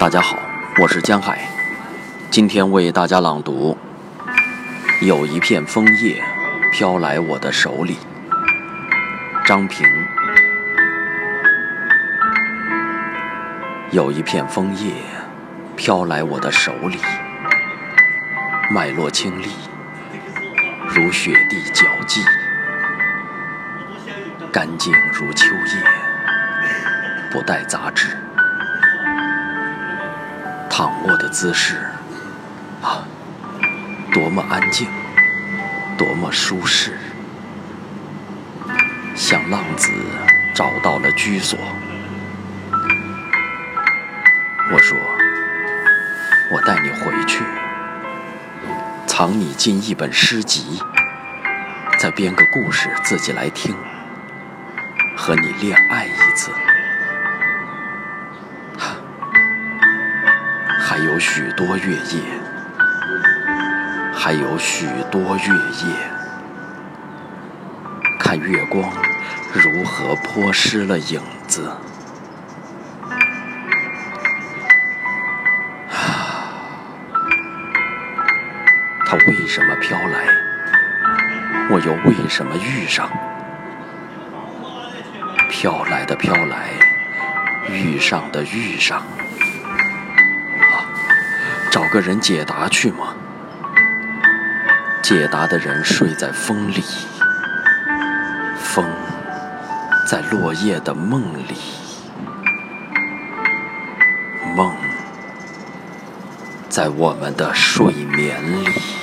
大家好，我是江海，今天为大家朗读《有一片枫叶飘来我的手里》。张平。有一片枫叶飘来我的手里，脉络清丽，如雪地脚迹，干净如秋叶，不带杂质。躺卧的姿势，啊，多么安静，多么舒适，像浪子找到了居所。我说，我带你回去，藏你进一本诗集，再编个故事自己来听，和你恋爱一次。还有许多月夜，还有许多月夜，看月光如何泼湿了影子。啊，它为什么飘来？我又为什么遇上？飘来的飘来，遇上的遇上。个人解答去吗？解答的人睡在风里，风在落叶的梦里，梦在我们的睡眠里。